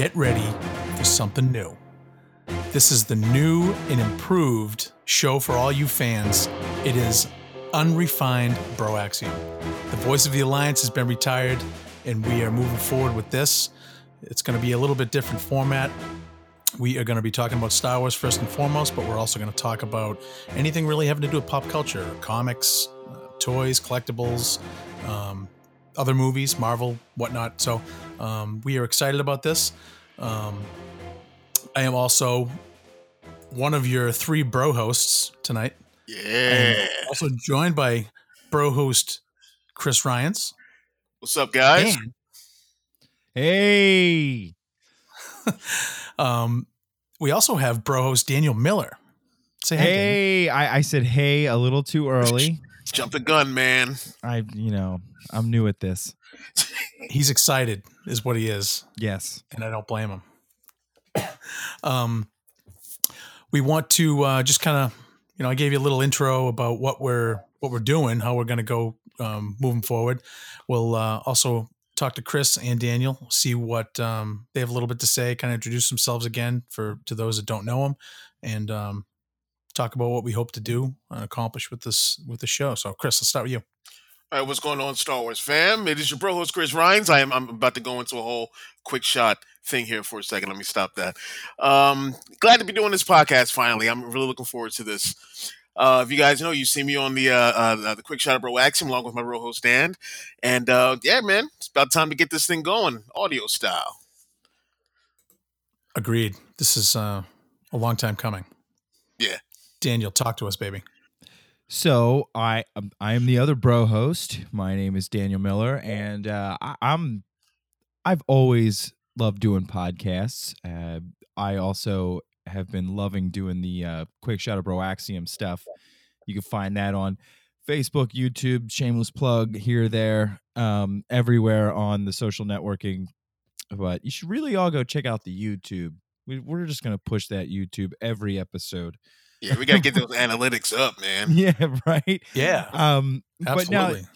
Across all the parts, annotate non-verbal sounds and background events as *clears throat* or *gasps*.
get ready for something new. This is the new and improved show for all you fans. It is Unrefined Broaxium. The voice of the Alliance has been retired, and we are moving forward with this. It's going to be a little bit different format. We are going to be talking about Star Wars first and foremost, but we're also going to talk about anything really having to do with pop culture, comics, uh, toys, collectibles, um, other movies, Marvel, whatnot. So um, we are excited about this. Um, I am also one of your three bro hosts tonight. Yeah. Also joined by bro host Chris Ryans. What's up, guys? And, Hey, *laughs* um, we also have bro host Daniel Miller. Say hey. Hey! I, I said hey a little too early. Jump the gun, man. I, you know, I'm new at this. He's excited, is what he is, Yes. and I don't blame him. *coughs* um, we want to uh, just kind of, you know, I gave you a little intro about what we're what we're doing, how we're going to go um, moving forward. We'll uh, also talk to Chris and Daniel, see what um, they have a little bit to say, kind of introduce themselves again for to those that don't know them, and um, talk about what we hope to do and accomplish with this with the show. So, Chris, let's start with you. All right, what's going on, Star Wars fam? It is your bro host Chris Rhines. I am I'm about to go into a whole quick shot thing here for a second. Let me stop that. Um, glad to be doing this podcast finally. I'm really looking forward to this. Uh, if you guys know, you see me on the uh, uh, the quick shot of Bro Axiom along with my bro host Dan, and uh, yeah, man, it's about time to get this thing going, audio style. Agreed. This is uh, a long time coming. Yeah. Daniel, talk to us, baby. So I um, I am the other bro host. My name is Daniel Miller, and uh, I, I'm I've always loved doing podcasts. Uh, I also have been loving doing the uh, quick shot of Bro Axiom stuff. You can find that on Facebook, YouTube, shameless plug here, there, um, everywhere on the social networking. But you should really all go check out the YouTube. We, we're just gonna push that YouTube every episode. Yeah, we gotta get those analytics up, man. *laughs* Yeah, right. Yeah, Um, but now absolutely.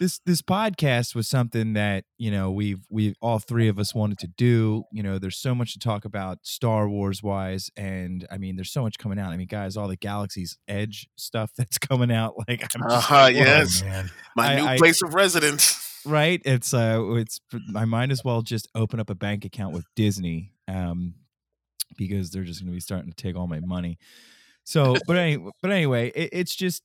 this this podcast was something that you know we've we all three of us wanted to do. You know, there's so much to talk about Star Wars wise, and I mean, there's so much coming out. I mean, guys, all the Galaxy's Edge stuff *laughs* that's coming out. Like, I'm just Uh-huh, like, whoa, yes. man. My I- new I- place of residence. *laughs* right? It's uh, it's I might as well just open up a bank account with Disney, um, because they're just going to be starting to take all my money. So, *laughs* but anyway, but anyway, it, it's just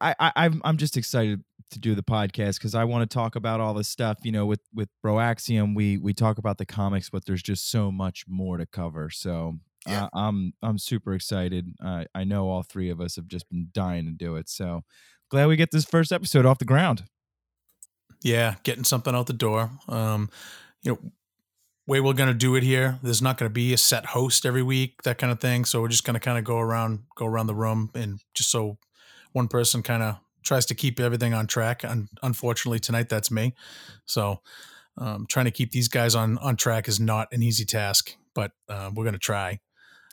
I, I I'm I'm just excited to do the podcast because I want to talk about all this stuff. You know, with with Broaxium, we we talk about the comics, but there's just so much more to cover. So. Yeah. Uh, I'm I'm super excited. I I know all three of us have just been dying to do it. So glad we get this first episode off the ground. Yeah, getting something out the door. Um, you know, way we're gonna do it here. There's not gonna be a set host every week, that kind of thing. So we're just gonna kind of go around, go around the room, and just so one person kind of tries to keep everything on track. And unfortunately, tonight that's me. So um, trying to keep these guys on on track is not an easy task, but uh, we're gonna try.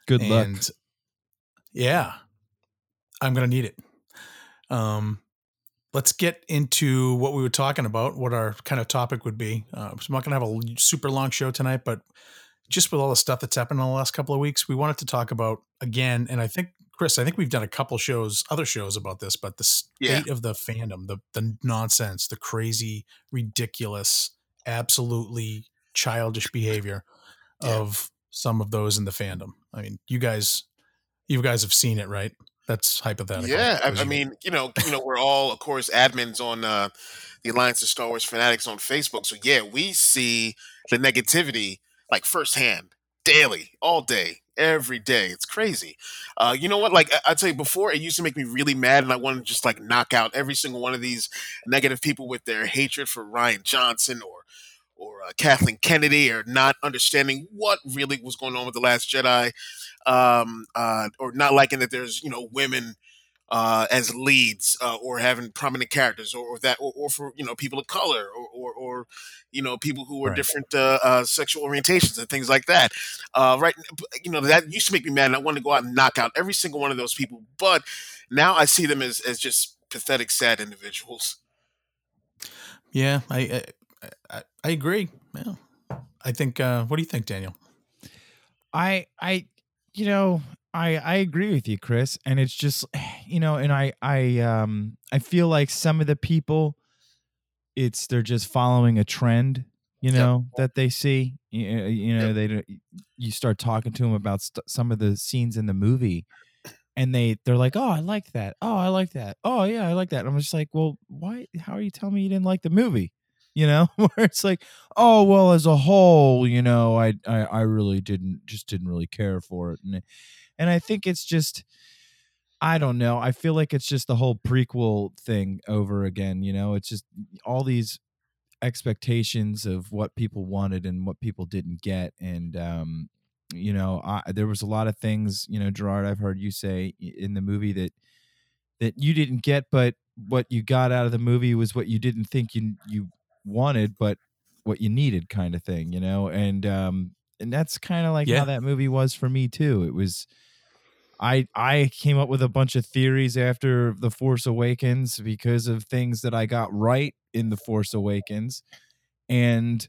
Good luck. yeah, I'm gonna need it. Um, let's get into what we were talking about, what our kind of topic would be. Uh, so I'm not gonna have a super long show tonight, but just with all the stuff that's happened in the last couple of weeks, we wanted to talk about again. And I think Chris, I think we've done a couple shows, other shows about this, but the state Yeah. of the fandom, the the nonsense, the crazy, ridiculous, absolutely childish behavior Yeah. of some of those in the fandom. I mean, you guys, you guys have seen it, right? That's hypothetical. Yeah, I, I mean, you know, you know, we're all, of course, admins on uh, the Alliance of Star Wars Fanatics on Facebook. So yeah, we see the negativity like firsthand, daily, all day, every day. It's crazy. Uh, you know what? Like I, I tell you, before it used to make me really mad, and I wanted to just like knock out every single one of these negative people with their hatred for Rian Johnson or or uh, Kathleen Kennedy, or not understanding what really was going on with the Last Jedi um, uh, or not liking that there's you know women uh, as leads uh, or having prominent characters or, or that or, or for you know people of color or or, or you know people who are Right. different uh, uh, sexual orientations and things like that. Uh, right, you know that used to make me mad, and I wanted to go out and knock out every single one of those people. But now I see them as as just pathetic, sad individuals. Yeah, I I, I, I agree. Yeah. I think. Uh, what do you think, Daniel? I I you know I I agree with you, Chris, and it's just *sighs* you know, and I I um I feel like some of the people, it's they're just following a trend, you Yep. know, that they see. You, you know, Yep. they don't- you start talking to them about st- some of the scenes in the movie, and they they're like, oh, I like that. Oh, I like that. Oh, yeah, I like that. And I'm just like, well, why? How are you telling me you didn't like the movie? You know, *laughs* where it's like, oh well, as a whole, you know, I I, I really didn't just didn't really care for it, and and I think it's just. I don't know. I feel like it's just the whole prequel thing over again. You know, it's just all these expectations of what people wanted and what people didn't get. And, um, you know, I, there was a lot of things, you know, Gerard, I've heard you say in the movie that, that you didn't get, but what you got out of the movie was what you didn't think you, you wanted, but what you needed kind of thing, you know? And, um, and that's kind of like Yeah. how that movie was for me too. It was, I I came up with a bunch of theories after The Force Awakens because of things that I got right in The Force Awakens and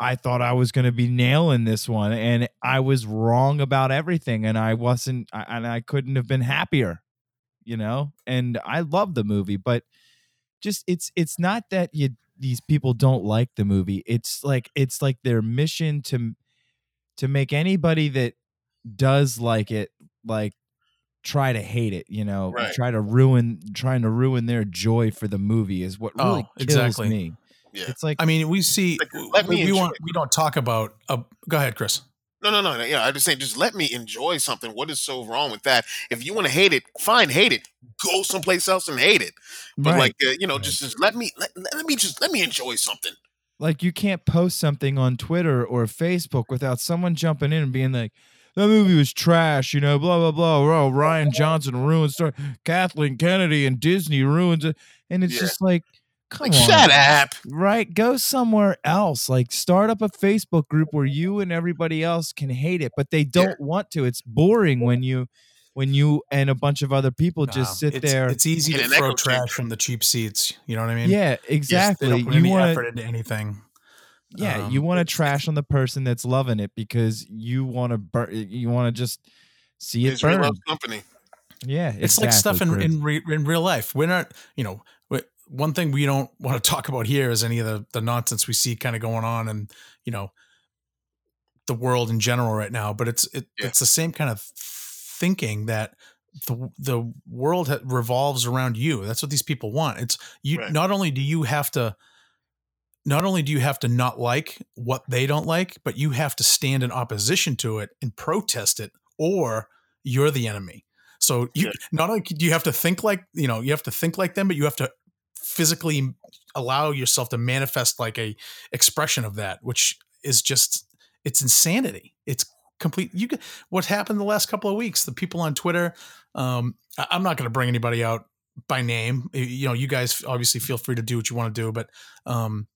I thought I was going to be nailing this one and I was wrong about everything and I wasn't I, and I couldn't have been happier you know and I love the movie but just it's it's not that you these people don't like the movie it's like it's like their mission to to make anybody that does like it like try to hate it you know Right. try to ruin trying to ruin their joy for the movie is what really Oh, kills exactly. me Yeah. it's like I mean, we see. Like, let me we, we want. it. We don't talk about. Uh, go ahead, Chris. No, no, no, no. Yeah, I'm just saying, just let me enjoy something. What is so wrong with that? If you want to hate it, fine, hate it. Go someplace else and hate it. But Right. like, uh, you know, Right. just, just let me, let, let me just let me enjoy something. like you can't post something on Twitter or Facebook without someone jumping in and being like, "That movie was trash," you know, blah blah blah. Oh, Rian Johnson ruins story. Kathleen Kennedy and Disney ruins it, and it's Yeah. just like, come Like, on, shut up. right? Go somewhere else. Like start up a Facebook group where you and everybody else can hate it, but they don't want to. It's boring when you when you and a bunch of other people just sit it's, there. It's easy to throw trash chamber. from the cheap seats. You know what I mean? yeah, Yes, they exactly. don't put you any want effort into anything. Yeah, Um, you want to it's- trash on the person that's loving it because you want to burn. You want to just see it burn. loves company. Yeah, It's like stuff in in, re, in real life. We're not, you know, we- one thing we don't want to talk about here is any of the the nonsense we see kind of going on and you know the world in general right now. But it's it, Yeah. it's the same kind of thinking that the the world ha- revolves around you. That's what these people want. It's you. Right. Not only do you have to. Not only do you have to not like what they don't like, but you have to stand in opposition to it and protest it, or you're the enemy. So you Yeah. not only do you have to think like you know you have to think like them, but you have to physically allow yourself to manifest like a expression of that, which is just it's insanity. It's complete. You what happened the last couple of weeks. The people on Twitter. Um, I'm not going to bring anybody out by name. You know, you guys obviously feel free to do what you want to do, but um,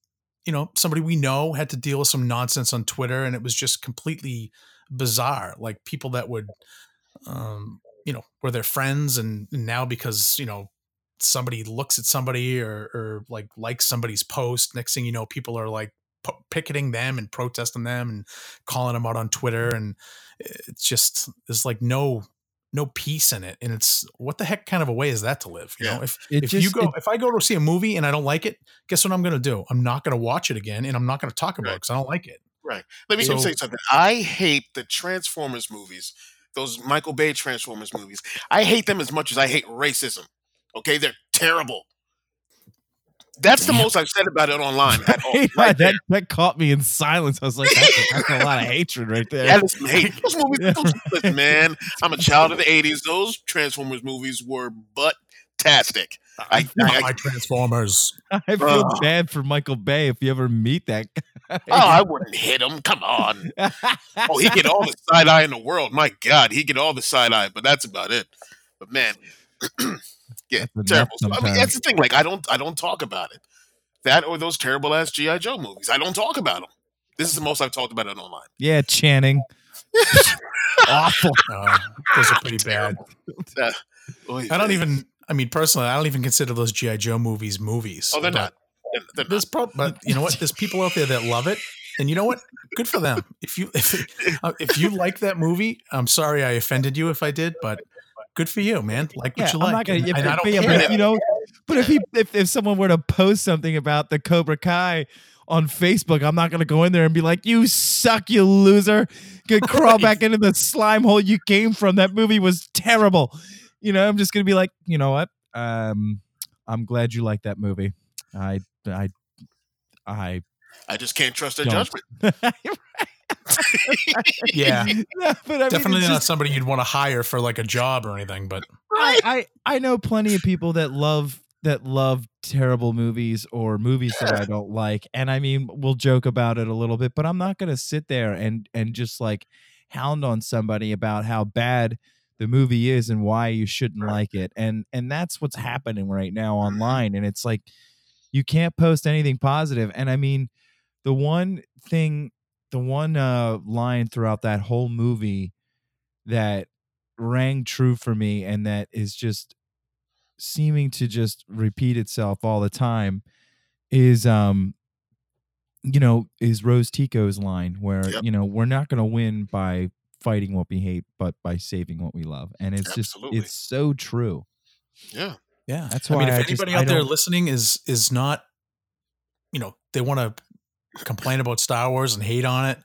you know, somebody we know had to deal with some nonsense on Twitter, and it was just completely bizarre. Like people that would, um, you know, were their friends, and now because you know somebody looks at somebody or or like likes somebody's post, next thing you know, people are like po- picketing them and protesting them and calling them out on Twitter, and eh, it's just there's like no no peace in it, and it's what the heck kind of a way is that to live? You know, Yeah. if It if you go it- if I go to see a movie and I don't like it, guess what I'm going to do? I'm not going to watch it again, and I'm not going to talk about it because I don't like it. Right. Let me So- say something. I hate the Transformers movies, those Michael Bay Transformers movies. I hate them as much as I hate racism. Okay, they're terrible. That's the most I've said about it online at all. *laughs* Yeah, Right that, that caught me in silence. I was like, that's, that's a lot of hatred right there. Yeah, listen, hey, those movies, those, listen, man. I'm a child of the '80s. Those Transformers movies were butt-tastic. I, Not I, my Transformers. *laughs* I feel Ugh. bad for Michael Bay if you ever meet that guy. oh, I wouldn't hit him. Come on. *laughs* Oh, he get all the side eye in the world. My God, he get all the side eye, but that's about it. But man, *clears throat* yeah, That's terrible. I mean, that's the thing. Like, I don't, I don't talk about it. That or those terrible ass GI Joe movies. I don't talk about them. This is the most I've talked about it online. yeah, Channing. *laughs* Awful. Uh, *laughs* those are pretty bad. Uh, I don't even. I mean, personally, I don't even consider those GI Joe movies movies. Oh, they're not. They're, they're There's not. pro- but you know what? There's people out there that love it, And you know what? Good for them. If you *laughs* if, uh, if you like that movie, I'm sorry I offended you if I did, but good for you, man. Like what Yeah, you I'm like. not gonna. and, If, and I don't care. but, you know, but if he if, if someone were to post something about the Cobra Kai on Facebook, I'm not gonna go in there and be like, "You suck, you loser." Go *laughs* crawl Right. back into the slime hole you came from. That movie was terrible. You know, I'm just gonna be like, you know what? Um, I'm glad you like that movie. I I I I just can't trust their Don't. judgment. *laughs* *laughs* *laughs* yeah, No, but I definitely it's not just- somebody you'd want to hire for like a job or anything. But I, I I know plenty of people that love that love terrible movies or movies that I don't like, and I mean we'll joke about it a little bit, but I'm not gonna sit there and and just like hound on somebody about how bad the movie is and why you shouldn't like it, and and that's what's happening right now mm-hmm. online, and it's like you can't post anything positive. positive, and I mean the one thing, the one uh line throughout that whole movie that rang true for me and that is just seeming to just repeat itself all the time is um you know is Rose Tico's line where Yep. you know we're not going to win by fighting what we hate but by saving what we love and it's Absolutely. just it's so true Yeah. yeah, That's I mean, why if I just- anybody I out there listening is is not, you know, they want to complain about Star Wars and hate on it,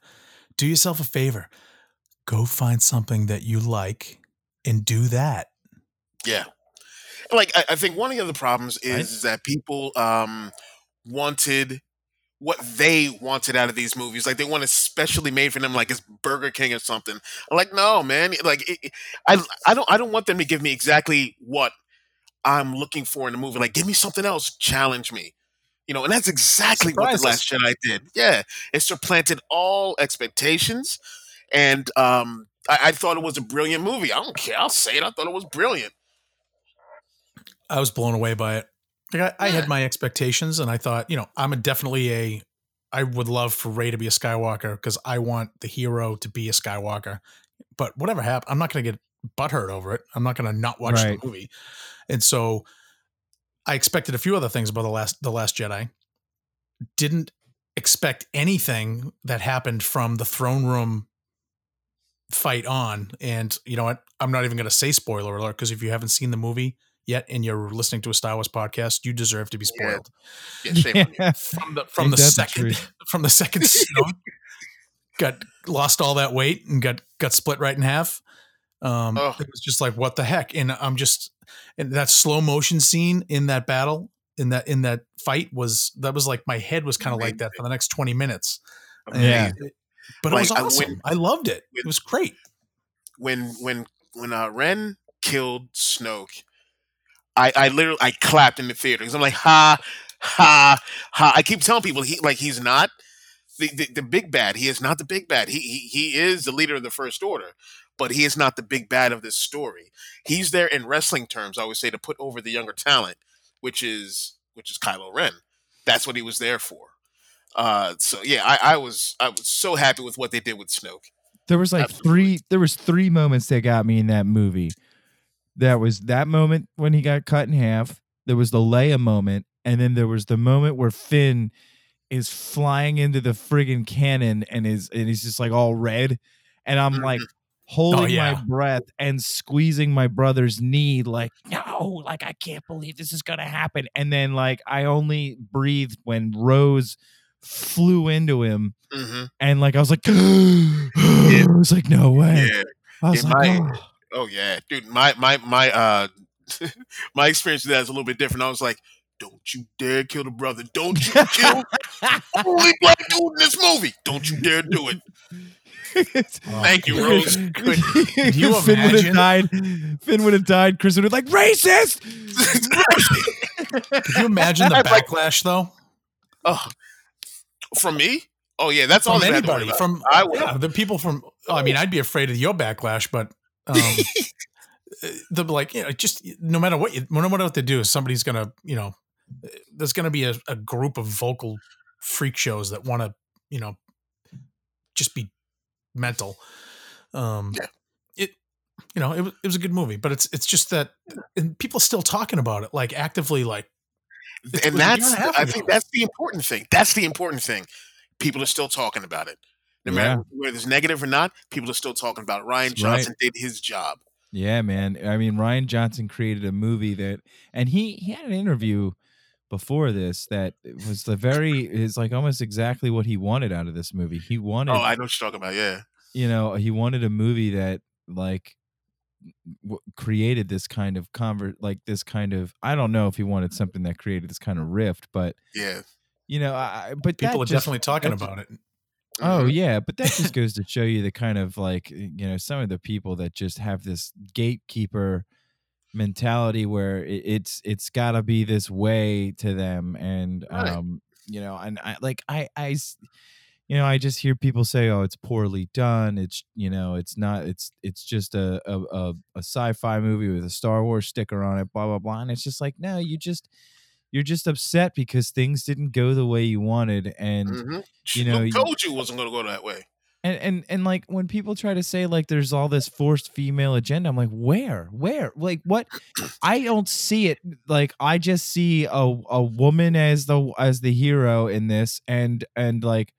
do yourself a favor, go find something that you like and do that. Yeah. Like I, I think one of the other problems is, Right. is that people um wanted what they wanted out of these movies. Like they want it specially made for them, like it's Burger King or something. I'm like, no, man. Like it, it- I I don't I don't want them to give me exactly what I'm looking for in the movie. Like, give me something else, challenge me. You know, and that's exactly what the Last Jedi did. Yeah. It supplanted all expectations. And um I, I thought it was a brilliant movie. I don't care. I'll say it. I thought it was brilliant. I was blown away by it. Like I, I had my expectations, and I thought, you know, I'm a definitely a. I would love for Rey to be a Skywalker because I want the hero to be a Skywalker. But whatever happened, I'm not going to get butthurt over it. I'm not going to not watch Right. the movie. And so, I expected a few other things about the last the Last Jedi. Didn't expect anything that happened from the throne room fight on. And you know what? I'm not even going to say spoiler alert because if you haven't seen the movie yet and you're listening to a Star Wars podcast, you deserve to be spoiled. Yeah, shame on. Yeah. *laughs* From the from the that the second *laughs* from the second *laughs* Snoke got lost all that weight and got got split right in half. Um, Ugh. it was just like what the heck, and I'm just and that slow motion scene in that battle in that in that fight was that was like my head was kind of like that for the next 20 minutes. Yeah. but it was I- awesome. when- I loved it. It was great. when when when uh, Ren killed Snoke, I I literally I clapped in the theater because I'm like ha ha ha. I keep telling people he like he's not the, the the big bad. He is not the big bad. He he he is the leader of the First Order, but he is not the big bad of this story. He's there in wrestling terms. I would say to put over the younger talent, which is which is Kylo Ren. That's what he was there for. Uh, so yeah, I, I was I was so happy with what they did with Snoke. There was like Absolutely. three. There was three moments that got me in that movie. That was that moment when he got cut in half. There was the Leia moment, and then there was the moment where Finn is flying into the friggin' cannon and is and he's just like all red, and I'm Mhm. like holding yeah. my breath and squeezing my brother's knee, like no, like I can't believe this is gonna happen. And then like I only breathed when Rose flew into him hmm and like I was like, *gasps* I was like, no way. Yeah. I was like, my- oh. Oh yeah, dude. My my my uh *laughs* my experience with that is a little bit different. I was like, "Don't you dare kill the brother! Don't you kill the only black dude in this movie! Don't you dare do it!" *laughs* *laughs* Thank you, Rose. *laughs* Good. Can you *laughs* Finn would have imagine? died. Finn would have died. Chris would have like racist. Could you imagine the backlash though? Oh, from me? Oh yeah, that's all From I had to worry anybody, about. from I would. yeah, the people from. I mean, I'd be afraid of your backlash, but um, they'll like, you know, just no matter what you, no matter what they do, somebody's gonna, you know, there's gonna be a, a group of vocal freak shows that want to, you know, just be mental. Um, Yeah. it, you know, it was it was a good movie, but it's it's just that, and people are still talking about it, like actively, like and was a year that's I think that's the important thing. That's the important thing. people are still talking about it. No Yeah. matter whether it's negative or not, people are still talking about it. Rian That's right. Johnson did his job. Yeah, man. I mean, Rian Johnson created a movie that, and he he had an interview before this that was the very is like almost exactly what he wanted out of this movie. He wanted, Oh, I know what you're talking about. Yeah. you know, he wanted a movie that like w- created this kind of convert, like this kind of. I don't know if he wanted something that created this kind of rift, but Yeah. you know, I, but People are just- definitely talking about it. Oh Mhm. yeah, but that just *laughs* goes to show you the kind of like you know some of the people that just have this gatekeeper mentality where it, it's it's got to be this way to them and um you know and I like I I you know I just hear people say oh it's poorly done it's you know it's not it's it's just a a, a, sci-fi movie with a Star Wars sticker on it blah blah blah and it's just like no you just you're just upset because things didn't go the way you wanted and Mhm. you *laughs* know, you- told you it wasn't going to go that way. And and and like when people try to say like there's all this forced female agenda i'm like where? Where? Like what? I don't see it. Like i just see a a woman as the as the hero in this and and like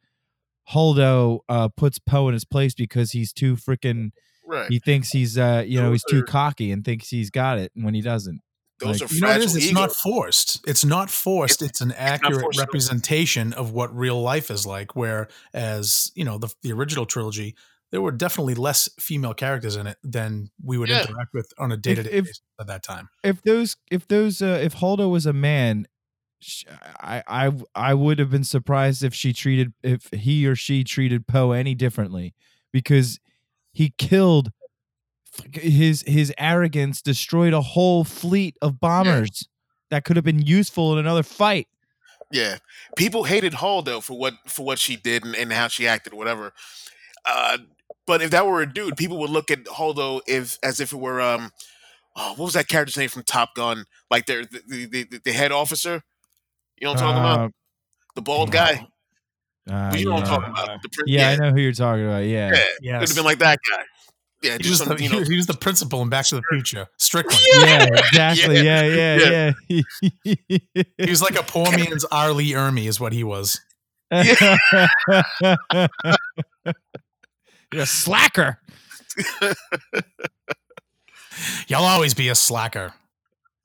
holdo uh puts poe in his place because he's too freaking Right. he thinks he's uh you know he's too cocky and thinks he's got it when he doesn't Those like- are You know what it? It's ego. not forced. It's not forced. It's, an accurate all. representation of what real life is like. Whereas, you know, the, the original trilogy, there were definitely less female characters in it than we would Yeah. interact with on a day to day if- basis at that time. if those if those uh, if Holdo was a man, I I I would have been surprised if she treated if he or she treated Poe any differently because he killed his his arrogance destroyed a whole fleet of bombers that could have been useful in another fight. Yeah, people hated Holdo for what for what she did and, and how she acted, whatever. Uh, but if that were a dude, people would look at Holdo if as if it were um, oh, what was that character's name from Top Gun? Like their the the, the, the head officer. You know what I'm talking about? The bald guy. Uh, you know what I'm yeah. talking about. The prin- Yeah, I know who you're talking about. Yeah. Yeah, Yes. could have been like that guy. Yeah, he, do was the, you know, he was the principal in Back to the Future. Strickland. Yeah, *laughs* exactly. Yeah, yeah, yeah. *laughs* He was like a poor man's R. Ermey, is what he was. *laughs* You're a slacker. You'll always be a slacker.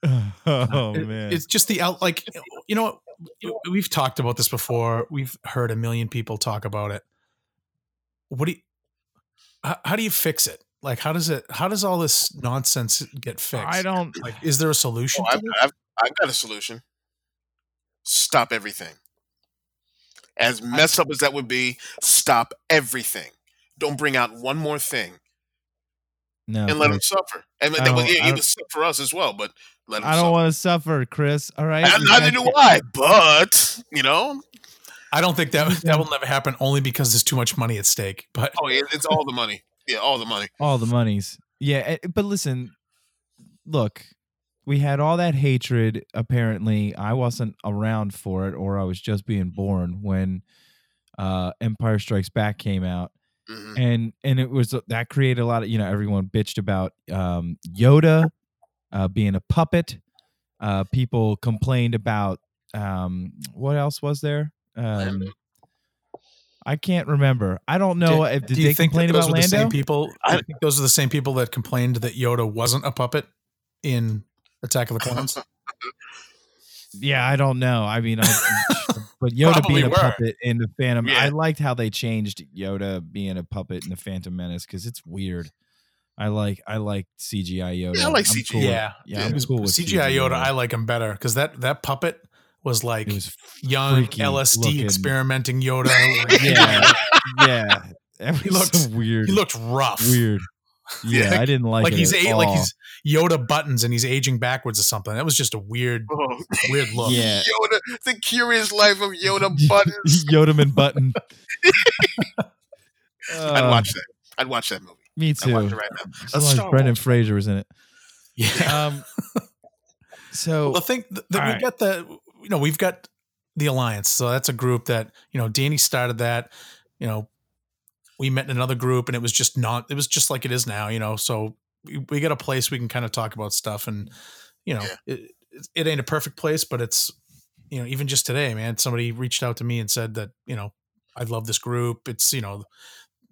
Oh It- man. it's just the out like you know we've talked about this before we've heard a million people talk about it what do you how, how do you fix it like how does it how does all this nonsense get fixed I don't like is there a solution Oh, I've, it? I've, I've got a solution. Stop everything. As messed up as that would be, stop everything. Don't bring out one more thing no. and let them suffer. And I that was, don't- it, I it don't- was for us as well, but let them I don't want to suffer, Chris. All right. And You neither guys- do I, but you know, i don't think that that will never happen only because there's too much money at stake but oh, it's all the money. Yeah, all the money. all the monies. Yeah, eh, but listen, look, we had all that hatred. Apparently, I wasn't around for it, or I was just being born when uh, Empire Strikes Back came out, hmm and and it was that created a lot of you know everyone bitched about um, Yoda uh, being a puppet. Uh, people complained about um, what else was there? Um. I can't remember. I don't know if did do you they think complain those about were the same people do I- think those are the same people that complained that yoda wasn't a puppet in attack of the clones *laughs* Yeah, I don't know. I mean, I, *laughs* but Yoda Probably being a were. puppet in the Phantom, Yeah. I liked how they changed Yoda being a puppet in the Phantom Menace because it's weird. I like I like CGI Yoda. Yeah, I like CGI. cool with- yeah yeah, Yeah. I'm cool with cgi yoda i like him better because that that puppet was like was young LSD looking. experimenting Yoda. Like, *laughs* yeah, yeah. It He looked- so weird. he looked rough. weird. *laughs* Yeah, Yeah. I didn't like, Like it he's at a, like he's Yoda buttons and he's aging backwards or something. That was just a weird, Oh, weird look. Yeah. Yoda, the curious life of Yoda *laughs* buttons. Yodaman button. I'd Uh, watch that. I'd watch that movie. Me too. I'd watch too. it right now. As That's long as Brendan Wars. Fraser was in it. Yeah. Um. So Well, the thing that that we right. got the you know we've got the alliance, so that's a group that you know Danny started that. You know, we met in another group, and it was just not. It was just like it is now. You know, so we, we got a place we can kind of talk about stuff, and you know, Yeah. it, it, it ain't a perfect place, but it's you know even just today, man, somebody reached out to me and said that you know I love this group. It's you know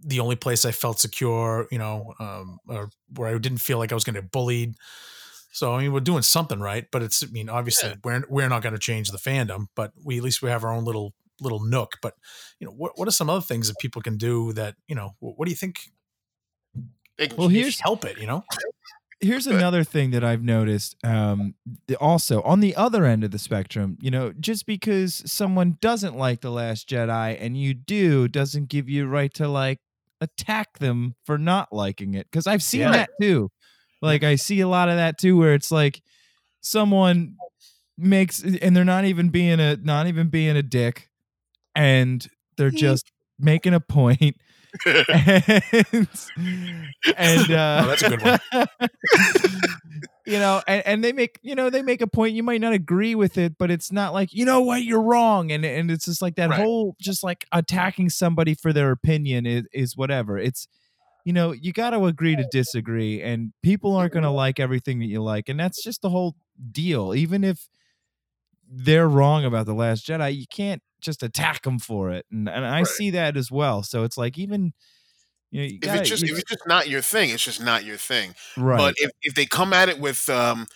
the only place I felt secure, you know, um, or where I didn't feel like I was going to get bullied. So I mean, we're doing something right, but it's I mean, obviously Yeah. we're we're not going to change the fandom, but we at least we have our own little little nook. But you know, what what are some other things that people can do that you know? What, what do you think? They Well, change- here's- help it, you know? here's another thing that I've noticed. Um, also on the other end of the spectrum, you know, just because someone doesn't like the Last Jedi and you do, doesn't give you right to like attack them for not liking it. Because I've seen Yeah. that too. Like I see a lot of that too, where it's like someone makes and they're not even being a not even being a dick, and they're just making a point *laughs* and, and uh, Oh, that's a good one. *laughs* you know, and, and they make you know they make a point. You might not agree with it, but it's not like you know what you're wrong, and and it's just like that Right. whole just like attacking somebody for their opinion is is whatever. It's you know you got to agree to disagree, and people aren't going to like everything that you like, and that's just the whole deal. Even if they're wrong about the Last Jedi, you can't just attack them for it, and and I Right. see that as well. So it's like even. You know, you if gotta, it's just if it's just not your thing, it's just not your thing. right. But if, if they come at it with, um,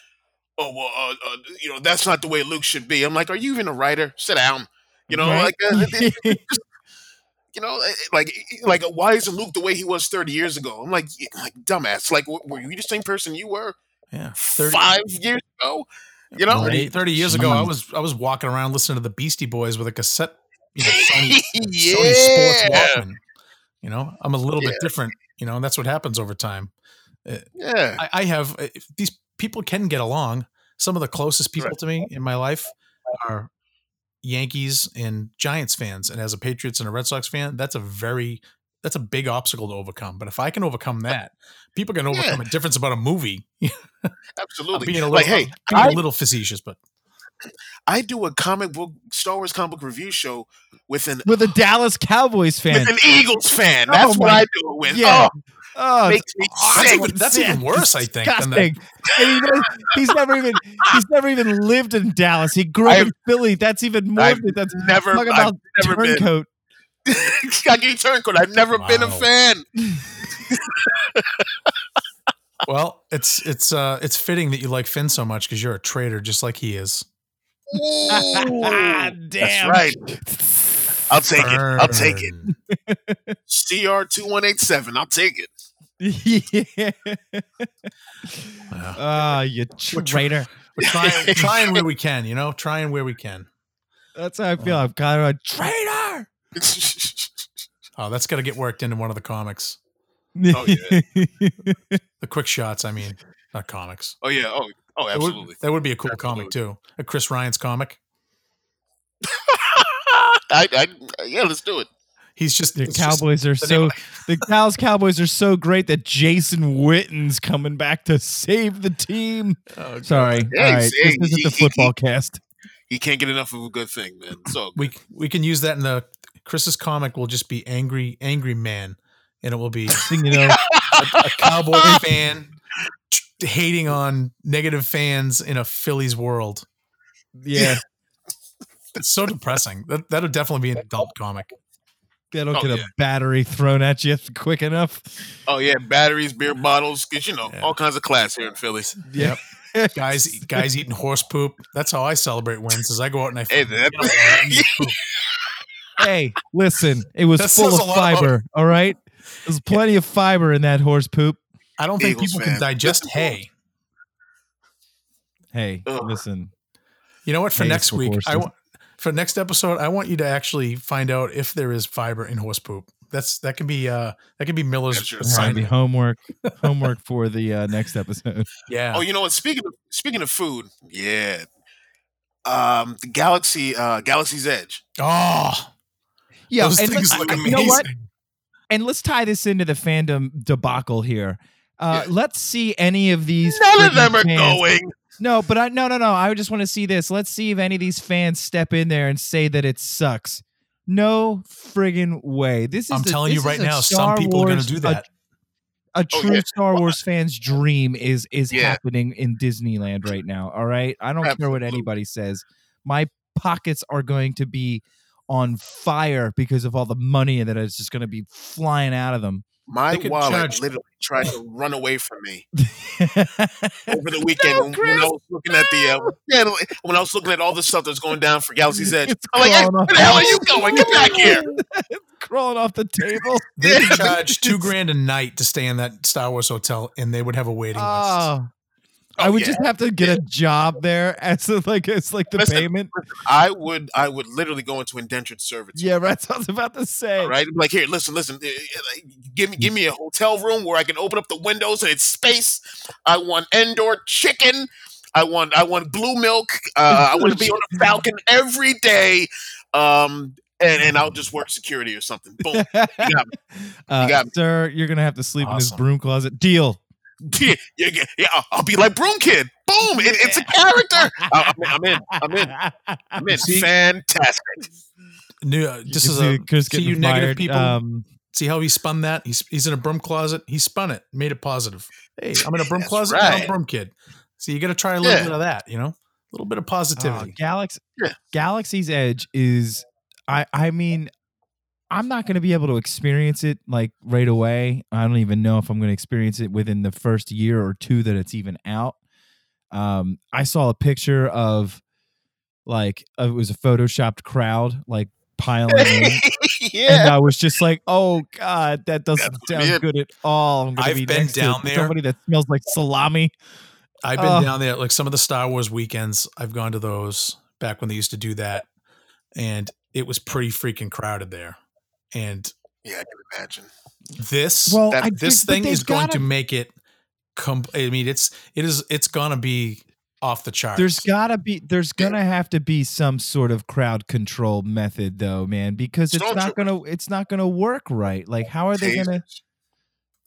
oh well, uh, uh, you know, that's not the way Luke should be. I'm like, are you even a writer? Sit down. You know, Right? like, uh, *laughs* it- you know, eh, like, like, why isn't Luke the way he was 30 years ago? I'm like, like dumbass. Like, were you the same person you were Yeah, 30, five years ago? You know, 30, 30 years ago, I was I was walking around listening to the Beastie Boys with a cassette, you know, Sony, yeah. *laughs* Sony Sports Walkman. You know, I'm a little bit different. You know, and that's what happens over time. yeah. I, I have uh, these people can get along. Some of the closest people Right. to me in my life are Yankees and Giants fans, and as a Patriots and a Red Sox fan, that's a very that's a big obstacle to overcome. But if I can overcome uh, that, people can overcome a difference about a movie. *laughs* Absolutely. being a little, like, hey, I'm being I- a little facetious, but I do a comic book, Star Wars comic book review show with an with a Dallas Cowboys fan. with an Eagles fan. Oh That's what I do it with. Yeah. Oh, Oh, makes me that's sick. even, that's even worse, I think. Than the. And he knows- he's never even he's never even lived in Dallas. He grew up I've- in Philly. That's even more. I've That's never, talk I've about never been. turncoat. *laughs* I get turncoat. I've never been a fan. *laughs* well, it's it's uh it's fitting that you like Finn so much because you're a traitor, just like he is. Ooh, Ah, *laughs* That's damn. right. I'll take it. I'll take it. Burn. CR two one eight seven. I'll take it. Yeah. *laughs* Yeah. Ah, you We're tr- traitor. *laughs* We're trying, trying where we can, you know, trying where we can. That's how I feel. I'm kind of a traitor. *laughs* Oh, that's got to get worked into one of the comics. Oh, yeah. The quick shots, I mean, not comics. oh yeah. Oh oh That would- absolutely. That would be a cool comic too. A Chris Ryan's comic. I, I yeah. Let's do it. He's just The it's just- Cowboys are the name so the Dallas Cowboys are so great that Jason Witten's coming back to save the team. oh, Sorry, Hey, all right, hey, this isn't he- the he- football cast. He can't get enough of a good thing, man. So We we can use that in the Chris's comic. Will just be angry angry man, and it will be You know, a cowboy *laughs* fan hating on negative fans in a Phillies world. yeah, It's so depressing. That that'll definitely be an adult comic. That'll Oh, get a yeah. battery thrown at you *laughs* quick enough. oh yeah, batteries, beer bottles, because you know Yeah. all kinds of class here in Philly. Yeah. Guys guys eating horse poop. That's how I celebrate wins. Is I go out and I Hey, that- you know, I eat poop. *laughs* Hey, listen, it was That full of a lot about- fiber. All right, there's plenty of fiber in that horse poop. I don't think Eagles people fan. can digest hay. Hey, Ugh. listen, You know what? For Hay next week, I horses. Want for next episode, I want you to actually find out if there is fiber in horse poop. That's that can be uh that can be Miller's That's your It's gonna be assignment. homework, *laughs* homework for the uh, next episode. Yeah. Oh, you know what? Speaking of speaking of food, yeah. Um, the Galaxy, uh, Galaxy's Edge. Oh, Yeah, those and things let's- look I- amazing. you know what? And let's tie this into the fandom debacle here. Uh, Yeah. Let's see any of these. None of them are fans- going. No, but I no no no. I just want to see this. Let's see if any of these fans step in there and say that it sucks. No friggin' way. This is I'm a- telling you right is a now, some Star people are going to do that. A, Oh, true yeah. Star Wars fan's dream is is Yeah. happening in Disneyland right now. All right, I don't care what anybody says. My pockets are going to be on fire because of all the money that is just going to be flying out of them. My wallet charge- literally tried to run away from me over *laughs* over the weekend when, when I was looking at the uh, when I was looking at all the stuff that's going down for Galaxy's *laughs* Edge. It's I'm like, hey, crawling where off the hell are you *laughs* going? Get back here! crawling off the table. They Yeah. charge two grand a night to stay in that Star Wars hotel, and they would have a waiting list. Oh, I would yeah. just have to get a job there as a, like it's like the Listen, payment. I would I would literally go into indentured servitude. Yeah, *laughs* that's what I was about to say. Right, like here, listen, listen. uh, uh, like, Give me, give me a hotel room where I can open up the windows and it's space. I want Endor chicken. I want, I want blue milk. Uh, I want to be on a Falcon every day. Um, and, and I'll just work security or something. Boom. You got me. *laughs* uh, got me. sir, you're gonna have to sleep in this broom closet. Deal. Yeah, yeah, yeah, yeah, I'll- I'll be like Broom Kid. Boom! It, it's a character. *laughs* I- I'm, in. I'm in. I'm in. I'm in. See? Fantastic. New, uh, this is see a Chris see getting you negative people. Um, see how he spun that? He's he's in a broom closet. He spun it, made it positive. Hey, I'm in a broom That's closet. I'm a broom kid. So you got to try a little Yeah. bit of that. You know, a little bit of oh, positivity. Galaxy, Yeah. Galaxy's Edge is. I I mean, I'm not going to be able to experience it like right away. I don't even know if I'm going to experience it within the first year or two that it's even out. Um, I saw a picture of like uh, it was a photoshopped crowd like piling in. *laughs* and. I was just like, "Oh God, that doesn't sound it. good at all." I'm I've be been down there. somebody that smells like salami. I've been Oh. down there, like some of the Star Wars weekends. I've gone to those back when they used to do that, and it was pretty freaking crowded there. And Yeah, I can imagine. this Well, That- I this think- thing is going gotta- to make it. Com- I mean, it's it is it's gonna be off the charts. There's gotta be there's gonna have to be some sort of crowd control method though, man, because it's not Stormtrooper. gonna it's not gonna work right. Like how are they gonna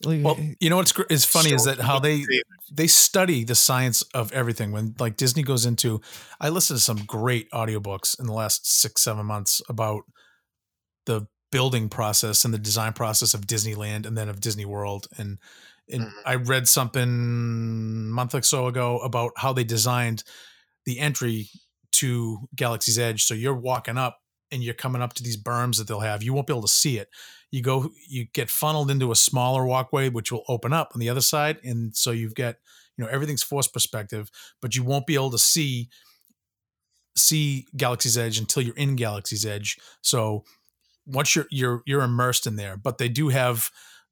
like, well, eh, you know what's gr- is funny is that how they they study the science of everything when like disney goes into i listened to some great audiobooks in the last six seven months about the building process and the design process of disneyland and then of disney world. And and Mhm. i read something a month or so ago about how they designed the entry to galaxy's edge. So you're walking up and you're coming up to these berms that they'll have. You won't be able to see it. You go you get funneled into a smaller walkway which will open up on the other side. And so you've got you know everything's force perspective but you won't be able to see see galaxy's edge until you're in galaxy's edge. So once you're you're you're immersed in there but they do have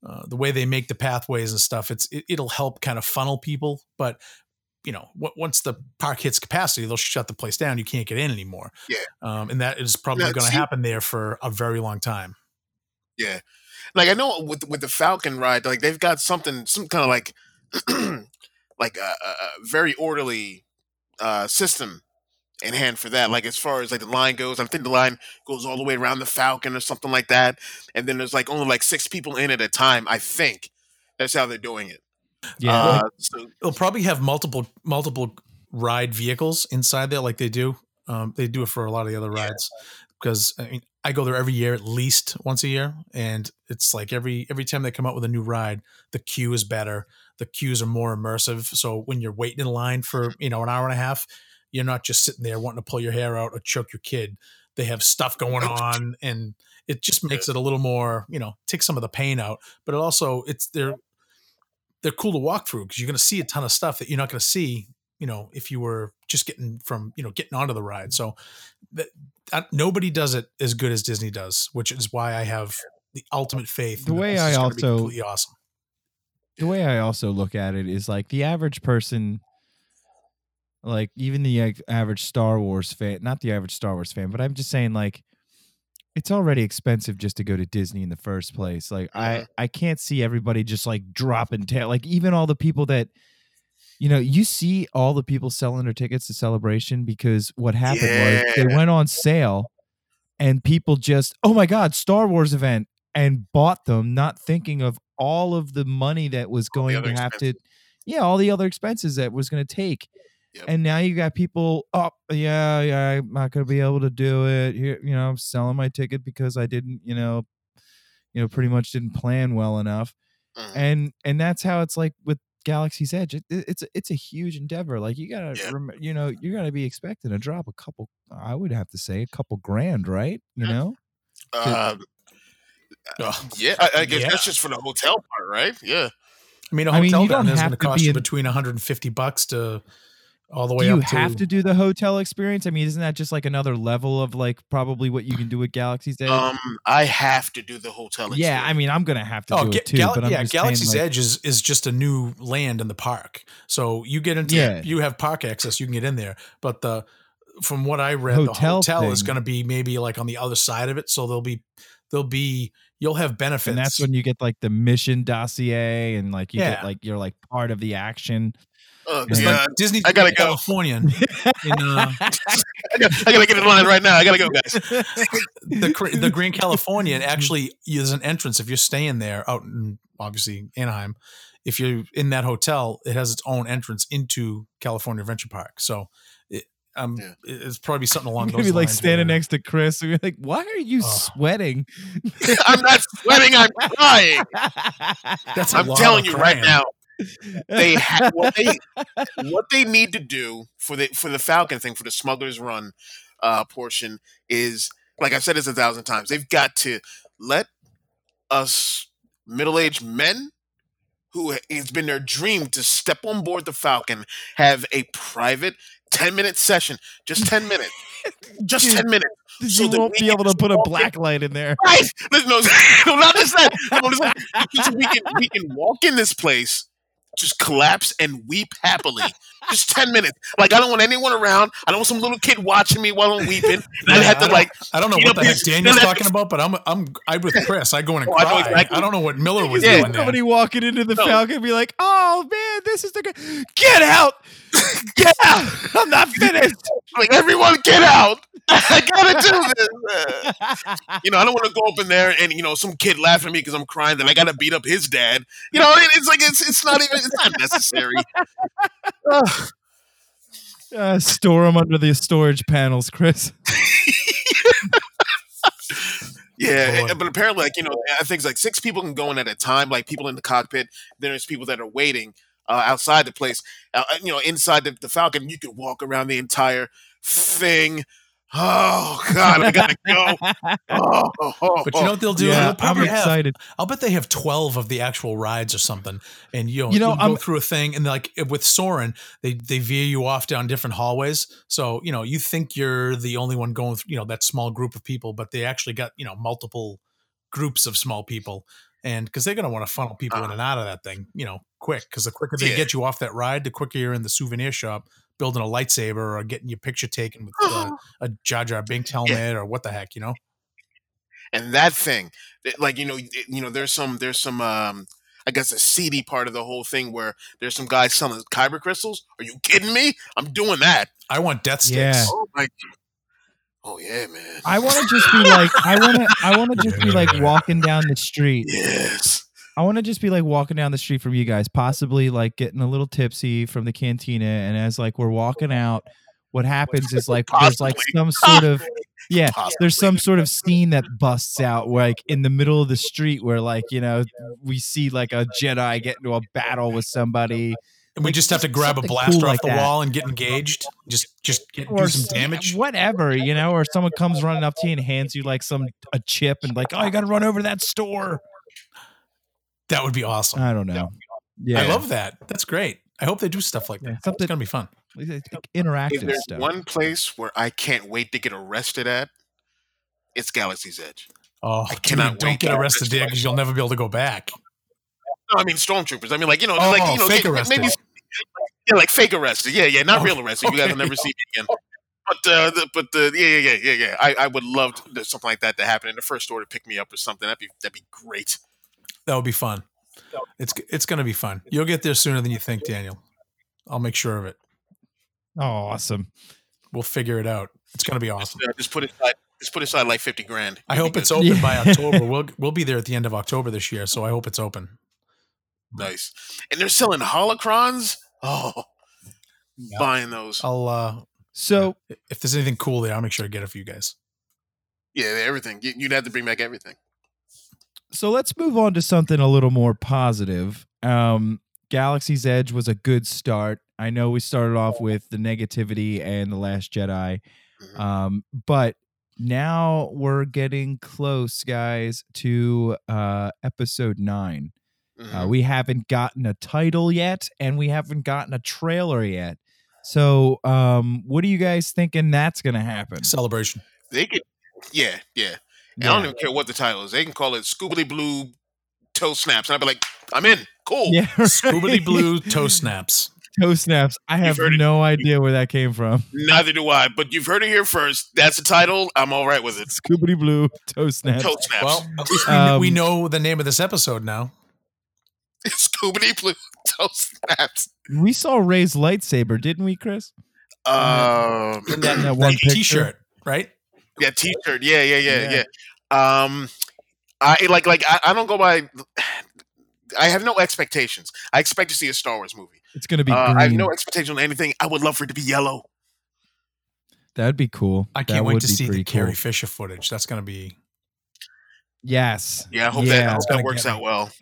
uh, the way they make the pathways and stuff it's it, it'll help kind of funnel people but you know w- once the park hits capacity they'll shut the place down you can't get in anymore. Yeah. um, and that is probably going to happen there for a very long time. Yeah, like I know with with the Falcon ride, like they've got something, some kind of like, *clears throat* like a, a a very orderly uh, system in hand for that. Like as far as like the line goes, I think the line goes all the way around the Falcon or something like that. And then there's like only like six people in at a time. I think that's how they're doing it. yeah, Uh, so they'll probably have multiple multiple ride vehicles inside there like they do um, they do it for a lot of the other Yeah. rides because i mean i go there every year at least once a year and it's like every every time they come out with a new ride the queue is better the queues are more immersive so when you're waiting in line for you know an hour and a half you're not just sitting there wanting to pull your hair out or choke your kid. They have stuff going on and it just makes it a little more you know take some of the pain out but it also it's they're they're cool to walk through because you're going to see a ton of stuff that you're not going to see you know if you were just getting from you know getting onto the ride. So that, that nobody does it as good as disney does which is why i have the ultimate faith The way I also- completely awesome. The way I also look at it is like the average person, like even the like, average Star Wars fan, not the average Star Wars fan, but I'm just saying like it's already expensive just to go to Disney in the first place. Like I. I can't see everybody just like dropping tail. Like even all the people that you know, you see all the people selling their tickets to Celebration because what happened was they went on sale and people just, oh my God, Star Wars event and bought them, not thinking of all of the money that was going to have to, yeah, all the other expenses that was going to take. Yep. And now you got people, oh, yeah, yeah, I'm not going to be able to do it. Here, you know, I'm selling my ticket because I didn't, you know, you know, pretty much didn't plan well enough Mhm. and and that's how it's like with Galaxy's Edge, it, it- it's a, it's a huge endeavor. Like you gotta, Yeah. rem- you know, you're gonna be expecting to drop a couple. I would have to say a couple grand, right? You Yeah. know, Um, Ugh. *laughs* yeah, I, I guess Yeah. that's just for the hotel part, right? Yeah. I mean, a mean, hotel you down don't there is going to to cost you in- between 150 bucks to all the way do you up to. have to do the hotel experience? I mean, isn't that just like another level of like probably what you can do with Galaxy's Edge? Um, I have to do the hotel. yeah, I mean, I'm gonna have to Oh, do Ga- it too. Gal- but I'm yeah, just saying, Galaxy's like, Edge is is just a new land in the park. So you get into Yeah. you have park access, you can get in there. But the from what I read, the Hotel hotel is going to be maybe like on the other side of it. So there'll be there'll be you'll have benefits. and that's when you get like the mission dossier and like you Yeah. get like you're like part of the action. Oh, it's yeah. like Disney. I gotta go. California. in, uh, I, *laughs* gotta, *laughs* I gotta get in line right now. I gotta go, guys. the Cr- the Grand Californian actually is an entrance if you're staying there out in obviously Anaheim. If you're in that hotel, it has its own entrance into California Adventure Park. So, it, um, Yeah. it's probably something along gonna those be like lines standing where- next to Chris and you're like, "Why are you Oh. sweating?" *laughs* I'm not sweating. I'm crying. That's I'm telling of you right now. They ha- what they *laughs* what they need to do for the for the Falcon thing for the Smugglers Run uh, portion is like I've said this a thousand times. They've got to let us middle aged men who it's been their dream to step on board the Falcon have a private ten minute session, just ten minutes, just Dude, ten minutes. So you won't be able to put a walk in- light in there. Right? No, *laughs* no, not just that. No, just *laughs* so we can we can walk in this place, just collapse and weep happily. Just ten minutes. Like I don't want anyone around. I don't want some little kid watching me while I'm weeping. *laughs* And I Yeah, have to don't- like. I don't know what the heck Daniel's no, that- talking about, but I'm I'm I'm with *laughs* Chris. I go in and Oh, I know cry. exactly. I don't know what Miller was Yeah. doing there. Somebody walking into the No. Falcon and be like, "Oh man, this is the g- get out, *laughs* get out! I'm not finished." Like everyone, get out! Gotta do this. Uh, You know, I don't want to go up in there and you know some kid laughing at me because I'm crying Then I gotta beat up his dad. You know, it's like it's it's not even it's not necessary. *laughs* Uh, store them under the storage panels, Chris. *laughs* Yeah, Boy. but apparently, like you know, I think it's like six people can go in at a time. Like people in the cockpit. Then there's people that are waiting uh, outside the place. Uh, you know, inside the, the Falcon, you can walk around the entire thing. Oh God, I gotta go. Oh, *laughs* oh, oh, But you know what they'll do? yeah, They'll I'm probably have excited. I'll bet they have twelve of the actual rides or something, and you know, You know, you'll go through a thing, and like with Soarin', they they veer you off down different hallways. So you know, you think you're the only one going through, you know, that small group of people, but they actually got you know multiple groups of small people, and because they're gonna want to funnel people in Uh-huh. and out of that thing, you know, quick. Because the quicker they Yeah. get you off that ride, the quicker you're in the souvenir shop building a lightsaber or getting your picture taken with uh, *laughs* a Jar Jar Binks helmet or what the heck, you know. and that thing, that, like you know, it- you know, there's some there's some um. I guess a seedy part of the whole thing where there's some guys selling kyber crystals. Are you kidding me? I'm doing that. I want death sticks. Yeah. Oh my. Oh yeah, man. I want to just be like, I want to, I want to just be like *laughs* walking down the street. Yes. I want to just be like walking down the street from you guys, possibly like getting a little tipsy from the cantina, and as like we're walking out, what happens is like there's like some sort of yeah, there's some sort of scene that busts out like in the middle of the street where like you know we see like a Jedi get into a battle with somebody And we Like, just have to grab a blaster cool off like the that. wall and get engaged. Just just get, do or some damage. whatever, you know, or someone comes running up to you and hands you like some a chip and like, oh, you got to run over to that store. That would be awesome. I don't know. Yeah, I love that. That's great. I hope they do stuff like Yeah, that. something- It's gonna be fun. It's like If there's stuff. one place where I can't wait to get arrested at, it's Galaxy's Edge. Oh, I dude, cannot don't get arrested there because you'll never be able to go back. No, I mean stormtroopers. I mean, like you know, Oh, like you know, fake get- maybe yeah, like fake arrested. Yeah, yeah, not Oh, real arrested. You guys will never see me again. But uh, the, but the yeah, yeah, yeah, yeah, yeah. I, I would love to, something like that to happen in the first order. To pick me up or something. That'd be that'd be great. That would be fun. It's it's gonna be fun. You'll get there sooner than you think, Daniel. I'll make sure of it. Oh, awesome. We'll figure it out. It's gonna be awesome. Uh, just put aside, just put aside like fifty grand. I hope it's open Yeah. by *laughs* October. We'll we'll be there at the end of October this year, so I hope it's open. nice. And they're selling holocrons. Oh, buying those. I'll uh So if there's anything cool there, I'll make sure to get it for you guys. Yeah, everything. You'd have to bring back everything. So let's move on to something a little more positive. Um, Galaxy's Edge was a good start. I know we started off with the negativity and the Last Jedi, Mhm. um, but now we're getting close, guys, to uh, episode nine. Uh, Mhm. we haven't gotten a title yet, and we haven't gotten a trailer yet. So, um, what are you guys thinking that's going to happen? Celebration. they could, yeah, yeah. And I don't even care what the title is. They can call it Scoobly Blue Toe Snaps, and I'd be like, I'm in. Cool. yeah, *laughs* right. Scoobity Blue Toe Snaps. toe snaps. I have heard it. no idea where that came from. Neither do I, but you've heard it here first. That's the title. I'm all right with it. Scoobity blue toe snaps. Toe Snaps. Well, at least we, Um, we know the name of this episode now. *laughs* Scoobity Blue Toe Snaps. We saw Rey's lightsaber, didn't we, Chris? Um, In that, that one T-shirt, right? Yeah, T-shirt. Yeah, yeah, yeah, Yeah. yeah. Um, I like, like, I, I don't go by. I have no expectations. I expect to see a Star Wars movie. It's gonna be Uh. I have no expectation on anything. I would love for it to be yellow. That'd be cool. I can't wait to see the pretty Carrie. Fisher footage. That's going to be. Yes. Yeah, I hope that, I Yeah. hope that gonna works get out me. well.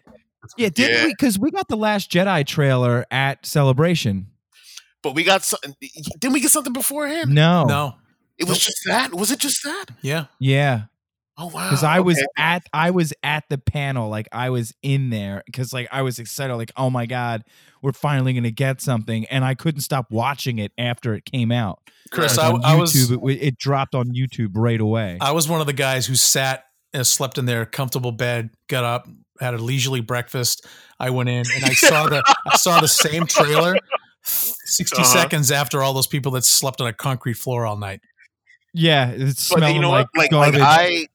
Yeah, didn't Yeah. we? Because we got the Last Jedi trailer at Celebration. But we got something. Didn't we get something beforehand? No. No. It was just that. Was it just that? Yeah. Yeah. Oh wow! Because I was at I was at the panel, like I was in there because like I was excited, like, oh my God, we're finally gonna get something. And I couldn't stop watching it after it came out. Chris, Like, I, I was it, it dropped on YouTube right away. I was one of the guys who sat and slept in their comfortable bed, got up, had a leisurely breakfast. I went in and I saw the I saw the same trailer *laughs* 60 Uh-huh. seconds after all those people that slept on a concrete floor all night. Yeah, it's But you know like, what? Like, like garbage. I,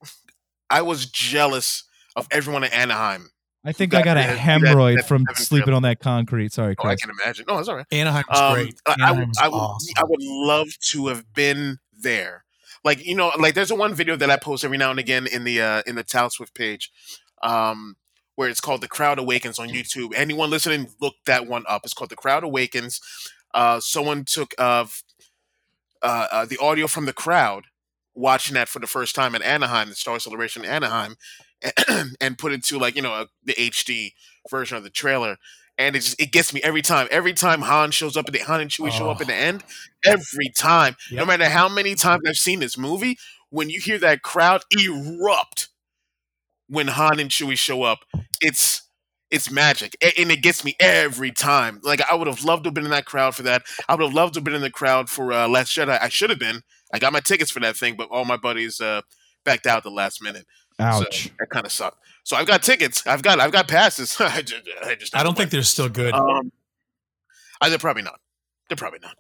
I was jealous of everyone in Anaheim. I think I got a that- that- hemorrhoid that from seven sleeping on that concrete. Sorry, Oh, I Chris. can imagine. No, it's all right. Anaheim Um, great. I, I, Anaheim would- was I would, awesome. I would love to have been there. Like you know, like there's a one video that I post every now and again in the uh, in the Tal Swift page, um, where it's called "The Crowd Awakens" on YouTube. Anyone listening, look that one up. It's called "The Crowd Awakens." Uh, someone took uh, uh, uh, the audio from the crowd watching that for the first time in Anaheim, the Star Celebration in Anaheim, *clears throat* and put it to like you know a, the HD version of the trailer. And it just it gets me every time. Every time Han shows up at the Han and Chewie show up at the end, every time. No matter how many times I've seen this movie, when you hear that crowd erupt when Han and Chewie show up, it's it's magic, A- and it gets me every time. Like I would have loved to have been in that crowd for that. I would have loved to have been in the crowd for uh, Last Jedi. I should have been. I got my tickets for that thing, but all my buddies uh, backed out at the last minute. Ouch. That kind of sucked. So I've got tickets. I've got I've got passes. *laughs* I just, I, just I don't think they're still good. Um, I, they're probably not. They're probably not.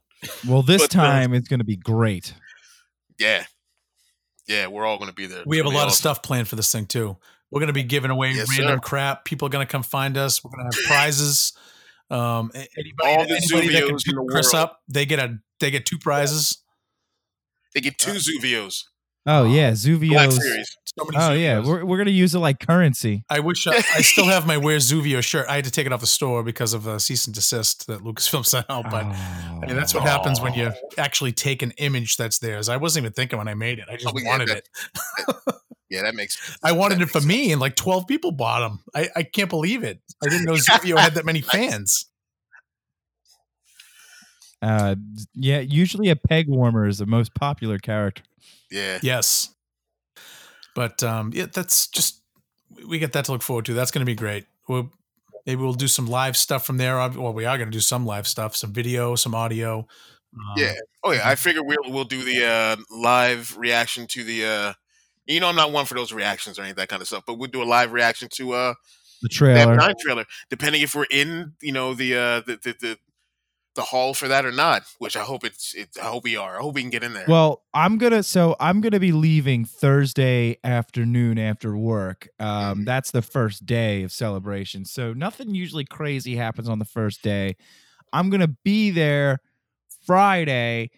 well, this but, uh, time it's going to be great. Yeah, yeah. We're all going to be there. we have a lot gonna of stuff planned for this thing too. We're going to be giving away Yes, random sir. crap. People are going to come find us. We're going to have prizes. Um, anybody, All the anybody that can Zuvios in pick Chris world. up, they get a they get two prizes. They get two uh, Zuvios. Oh yeah, Black Zuvio's. So many Oh yeah, we're we're gonna use it like currency. I wish I, I still have my Wear Zuvio shirt. I had to take it off the store because of a cease and desist that Lucasfilm *laughs* sent out. But Oh. I mean, that's what happens when you actually take an image that's theirs. I wasn't even thinking when I made it. I just Oh, yeah, wanted that- it. *laughs* Yeah, that makes. I wanted it for makes me, and like twelve people bought them. I, I can't believe it. I didn't know *laughs* Zuvio had that many fans. Uh, yeah, usually a peg warmer is the most popular character. Yeah. Yes, but um, yeah, that's just we get that to look forward to. That's going to be great. We'll maybe we'll do some live stuff from there. Well, we are going to do some live stuff, some video, some audio. Um, Yeah. Oh yeah. I figure we'll we'll do the uh, live reaction to the. Uh, you know, I'm not one for those reactions or any of that kind of stuff, but we'll do a live reaction to uh The trailer. F9 trailer, depending if we're in, you know, the uh the the the, the hall for that or not. Which I hope it's. It, I hope we are. I hope we can get in there. Well, I'm gonna so I'm gonna be leaving Thursday afternoon after work. Um, Mhm. that's the first day of celebration. So nothing usually crazy happens on the first day. I'm gonna be there Friday.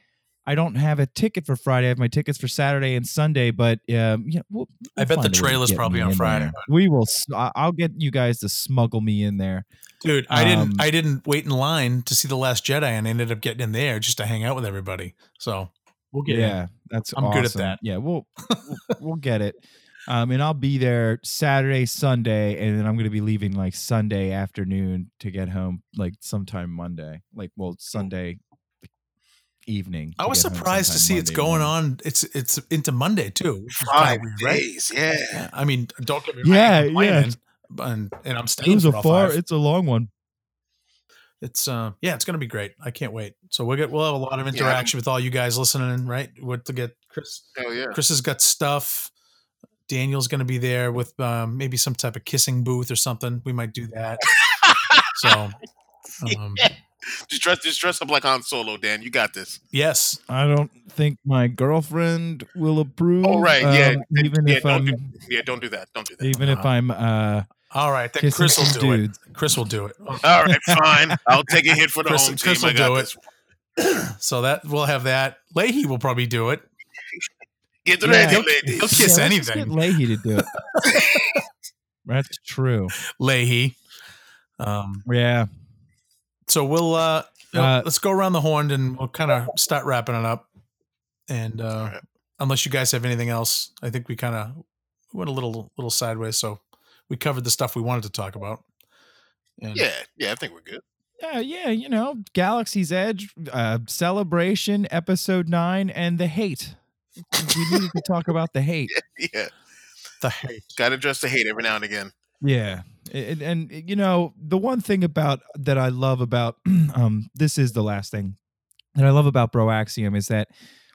I don't have a ticket for Friday. I have my tickets for Saturday and Sunday, but um, yeah, we'll, I we'll bet the trailer's probably on Friday, We will. I- I'll get you guys to smuggle me in there. dude, I didn't. Um, I didn't wait in line to see the Last Jedi, and I ended up getting in there just to hang out with everybody. So we'll get in. yeah, that's I'm good at that. Yeah, we'll we'll, *laughs* we'll get it. Um, and I'll be there Saturday, Sunday, and then I'm going to be leaving like Sunday afternoon to get home like sometime Monday. Like, well, Sunday evening. I was surprised to sometime see it's Monday going morning. on. It's it's into Monday too. which is kinda Five weird, right? yeah. Yeah, I mean, don't get me wrong. Yeah, I'm yeah. complaining, And, and I'm It staying was a far. five. It's a long one. It's uh yeah, it's gonna be great. I can't wait. So we'll get we'll have a lot of Yeah, interaction with all you guys listening, right? What to get Chris Hell yeah. Chris has got stuff. Daniel's gonna be there with um, maybe some type of kissing booth or something. We might do that. *laughs* so um, Just dress, just dress up like Han Solo, Dan. You got this. yes. I don't think my girlfriend will approve. Oh, right, yeah, um, even yeah, if don't I'm, Yeah, don't do that. Don't do that. even if I'm uh, All right, then Chris will some do it. Chris will do it. *laughs* All right, fine. I'll take a hit for the Chris- home Chris team. I will got do this. *clears throat* So that we'll have that. Leahy will probably do it. *laughs* Get Yeah. ready, He'll- ladies. he'll kiss yeah, anything. Get Leahy to do it. *laughs* That's true. Leahy. Um, Yeah. So we'll uh, Uh, let's go around the horn and we'll kind of start wrapping it up. And uh, All right. unless you guys have anything else, I think we kind of went a little little sideways. So we covered the stuff we wanted to talk about. And Yeah, yeah, I think we're good. Yeah, yeah, you know, Galaxy's Edge, uh, Celebration, Episode 9, and the hate. We needed to talk about the hate. *laughs* Yeah, the hate. got to address the hate every now and again. Yeah. And, and, you know, the one thing about that I love about *clears throat* um this is the last thing that I love about Broaxium is that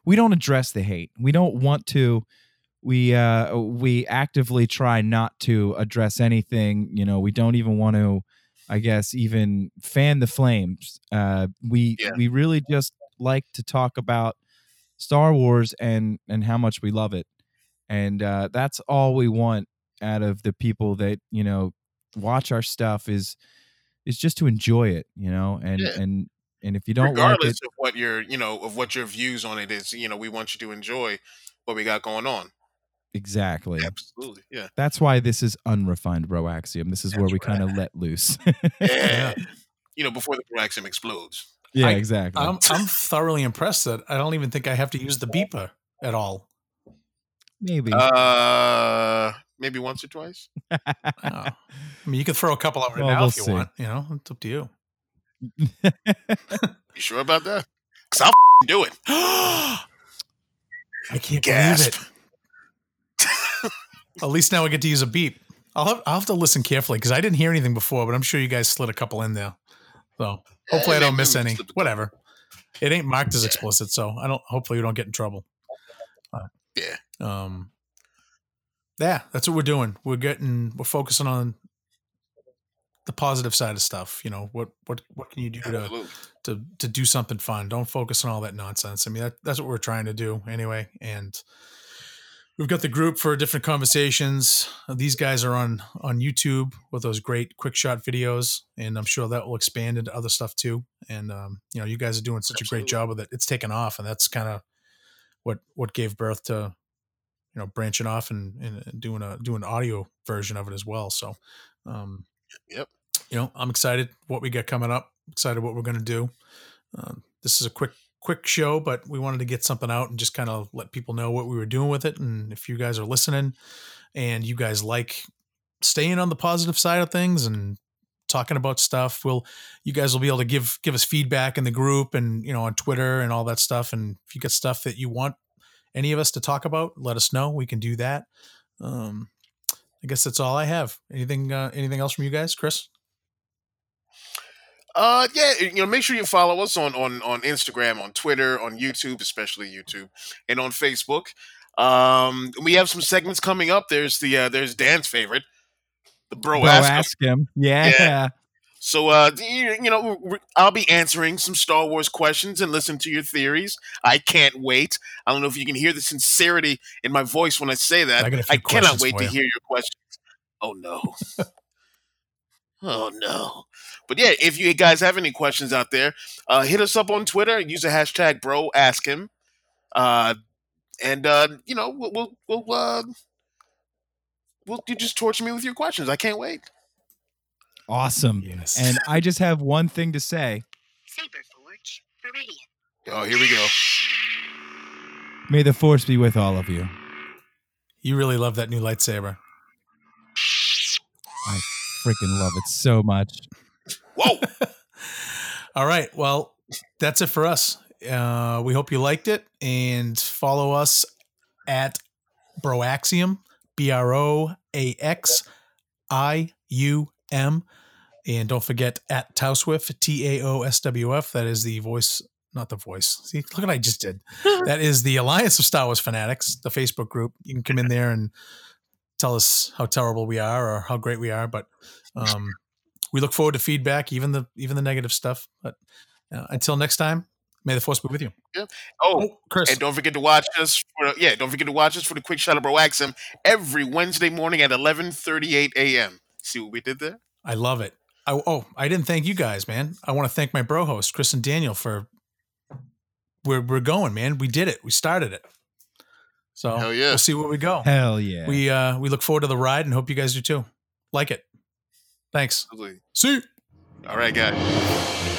we don't address the hate. We don't want to we uh we actively try not to address anything, you know, we don't even want to I guess even fan the flames. Uh we Yeah. we really just like to talk about Star Wars and and how much we love it. And uh that's all we want out of the people that you know watch our stuff is is just to enjoy it you know and Yeah. and and if you don't like Regardless it of what your, you know, of what your views on it is, you know, we want you to enjoy what we got going on. exactly Absolutely, yeah, that's why this is unrefined Broaxium this is where That's we kind of let loose *laughs* *laughs* yeah. You know, before the Broaxium explodes. yeah I- exactly I'm I'm thoroughly impressed that I don't even think I have to use the beeper at all. Maybe Uh, maybe once or twice. Oh. I mean, you can throw a couple over Well, now we'll if you see. want. You know, it's up to you. *laughs* You sure about that? Cause I'll f***ing do it. *gasps* I can't Gasp. believe it. At least now I get to use a beep. I'll have, I'll have to listen carefully because I didn't hear anything before, but I'm sure you guys slid a couple in there. So hopefully I don't miss any. slipped Whatever. It ain't marked as explicit, so I don't. Hopefully we don't get in trouble. Uh, Yeah. Um. Yeah, that's what we're doing. We're getting. We're focusing on the positive side of stuff. You know what what what can you do to Absolutely. to to do something fun. Don't focus on all that nonsense. I mean, that, that's what we're trying to do anyway. And we've got the group for different conversations. These guys are on on YouTube with those great quick shot videos, and I'm sure that will expand into other stuff too. And um, you know, you guys are doing such a great job with it. It's taken off, and that's kind of what what gave birth to you know branching off and, and doing a doing an audio version of it as well. So. Um, Yep. you know, I'm excited what we got coming up. Excited what we're going to do. Um, this is a quick quick show, but we wanted to get something out and just kind of let people know what we were doing with it. And if you guys are listening and you guys like staying on the positive side of things and talking about stuff, we'll you guys will be able to give give us feedback in the group and you know on Twitter and all that stuff. And if you get stuff that you want any of us to talk about, let us know. We can do that. Um, I guess that's all I have. Anything uh, anything else from you guys, Chris? Uh, yeah, you know, make sure you follow us on on on Instagram, on Twitter, on YouTube, especially YouTube, and on Facebook. Um, we have some segments coming up. There's the uh, there's Dan's favorite, the bro, bro ask. ask him yeah, Yeah. So, uh, you, know, I'll be answering some Star Wars questions and listen to your theories. I can't wait. I don't know if you can hear the sincerity in my voice when I say that. I got a few I cannot wait to hear your questions. Oh no. *laughs* oh no. But yeah, if you guys have any questions out there, uh, hit us up on Twitter. Use the hashtag Bro Ask Him, uh, and uh, you know we'll we'll we'll, uh, we'll you just torture me with your questions. I can't wait. Awesome Yes. and i just have one thing to say Saber Forge, Viridian. Oh, here we go. may the force be with all of you You really love that new lightsaber. I freaking love it so much. Whoa. *laughs* All right. Well, that's it for us. Uh, we hope you liked it and follow us at Broaxium, B R O A X I U M. And don't forget at Taoswiff, T A O S W F. That is the voice, not the voice. See, look what I just did. *laughs* that is the Alliance of Star Wars Fanatics, the Facebook group. You can come in there and tell us how terrible we are or how great we are. But um, we look forward to feedback, even the even the negative stuff. But uh, until next time, may the force be with you. Oh, Oh, Chris, and don't forget to watch us for yeah, don't forget to watch us for the quick shot of Broaxium every Wednesday morning at eleven thirty eight AM. See what we did there? I love it. I, oh, I didn't thank you guys, man. I want to thank my bro host, Chris and Daniel, for we're we're going, man. We did it. We started it. So Hell yeah. we'll see where we go. Hell yeah. We uh we look forward to the ride and hope you guys do too. Like it. Thanks. Absolutely. See. you. All right, guys.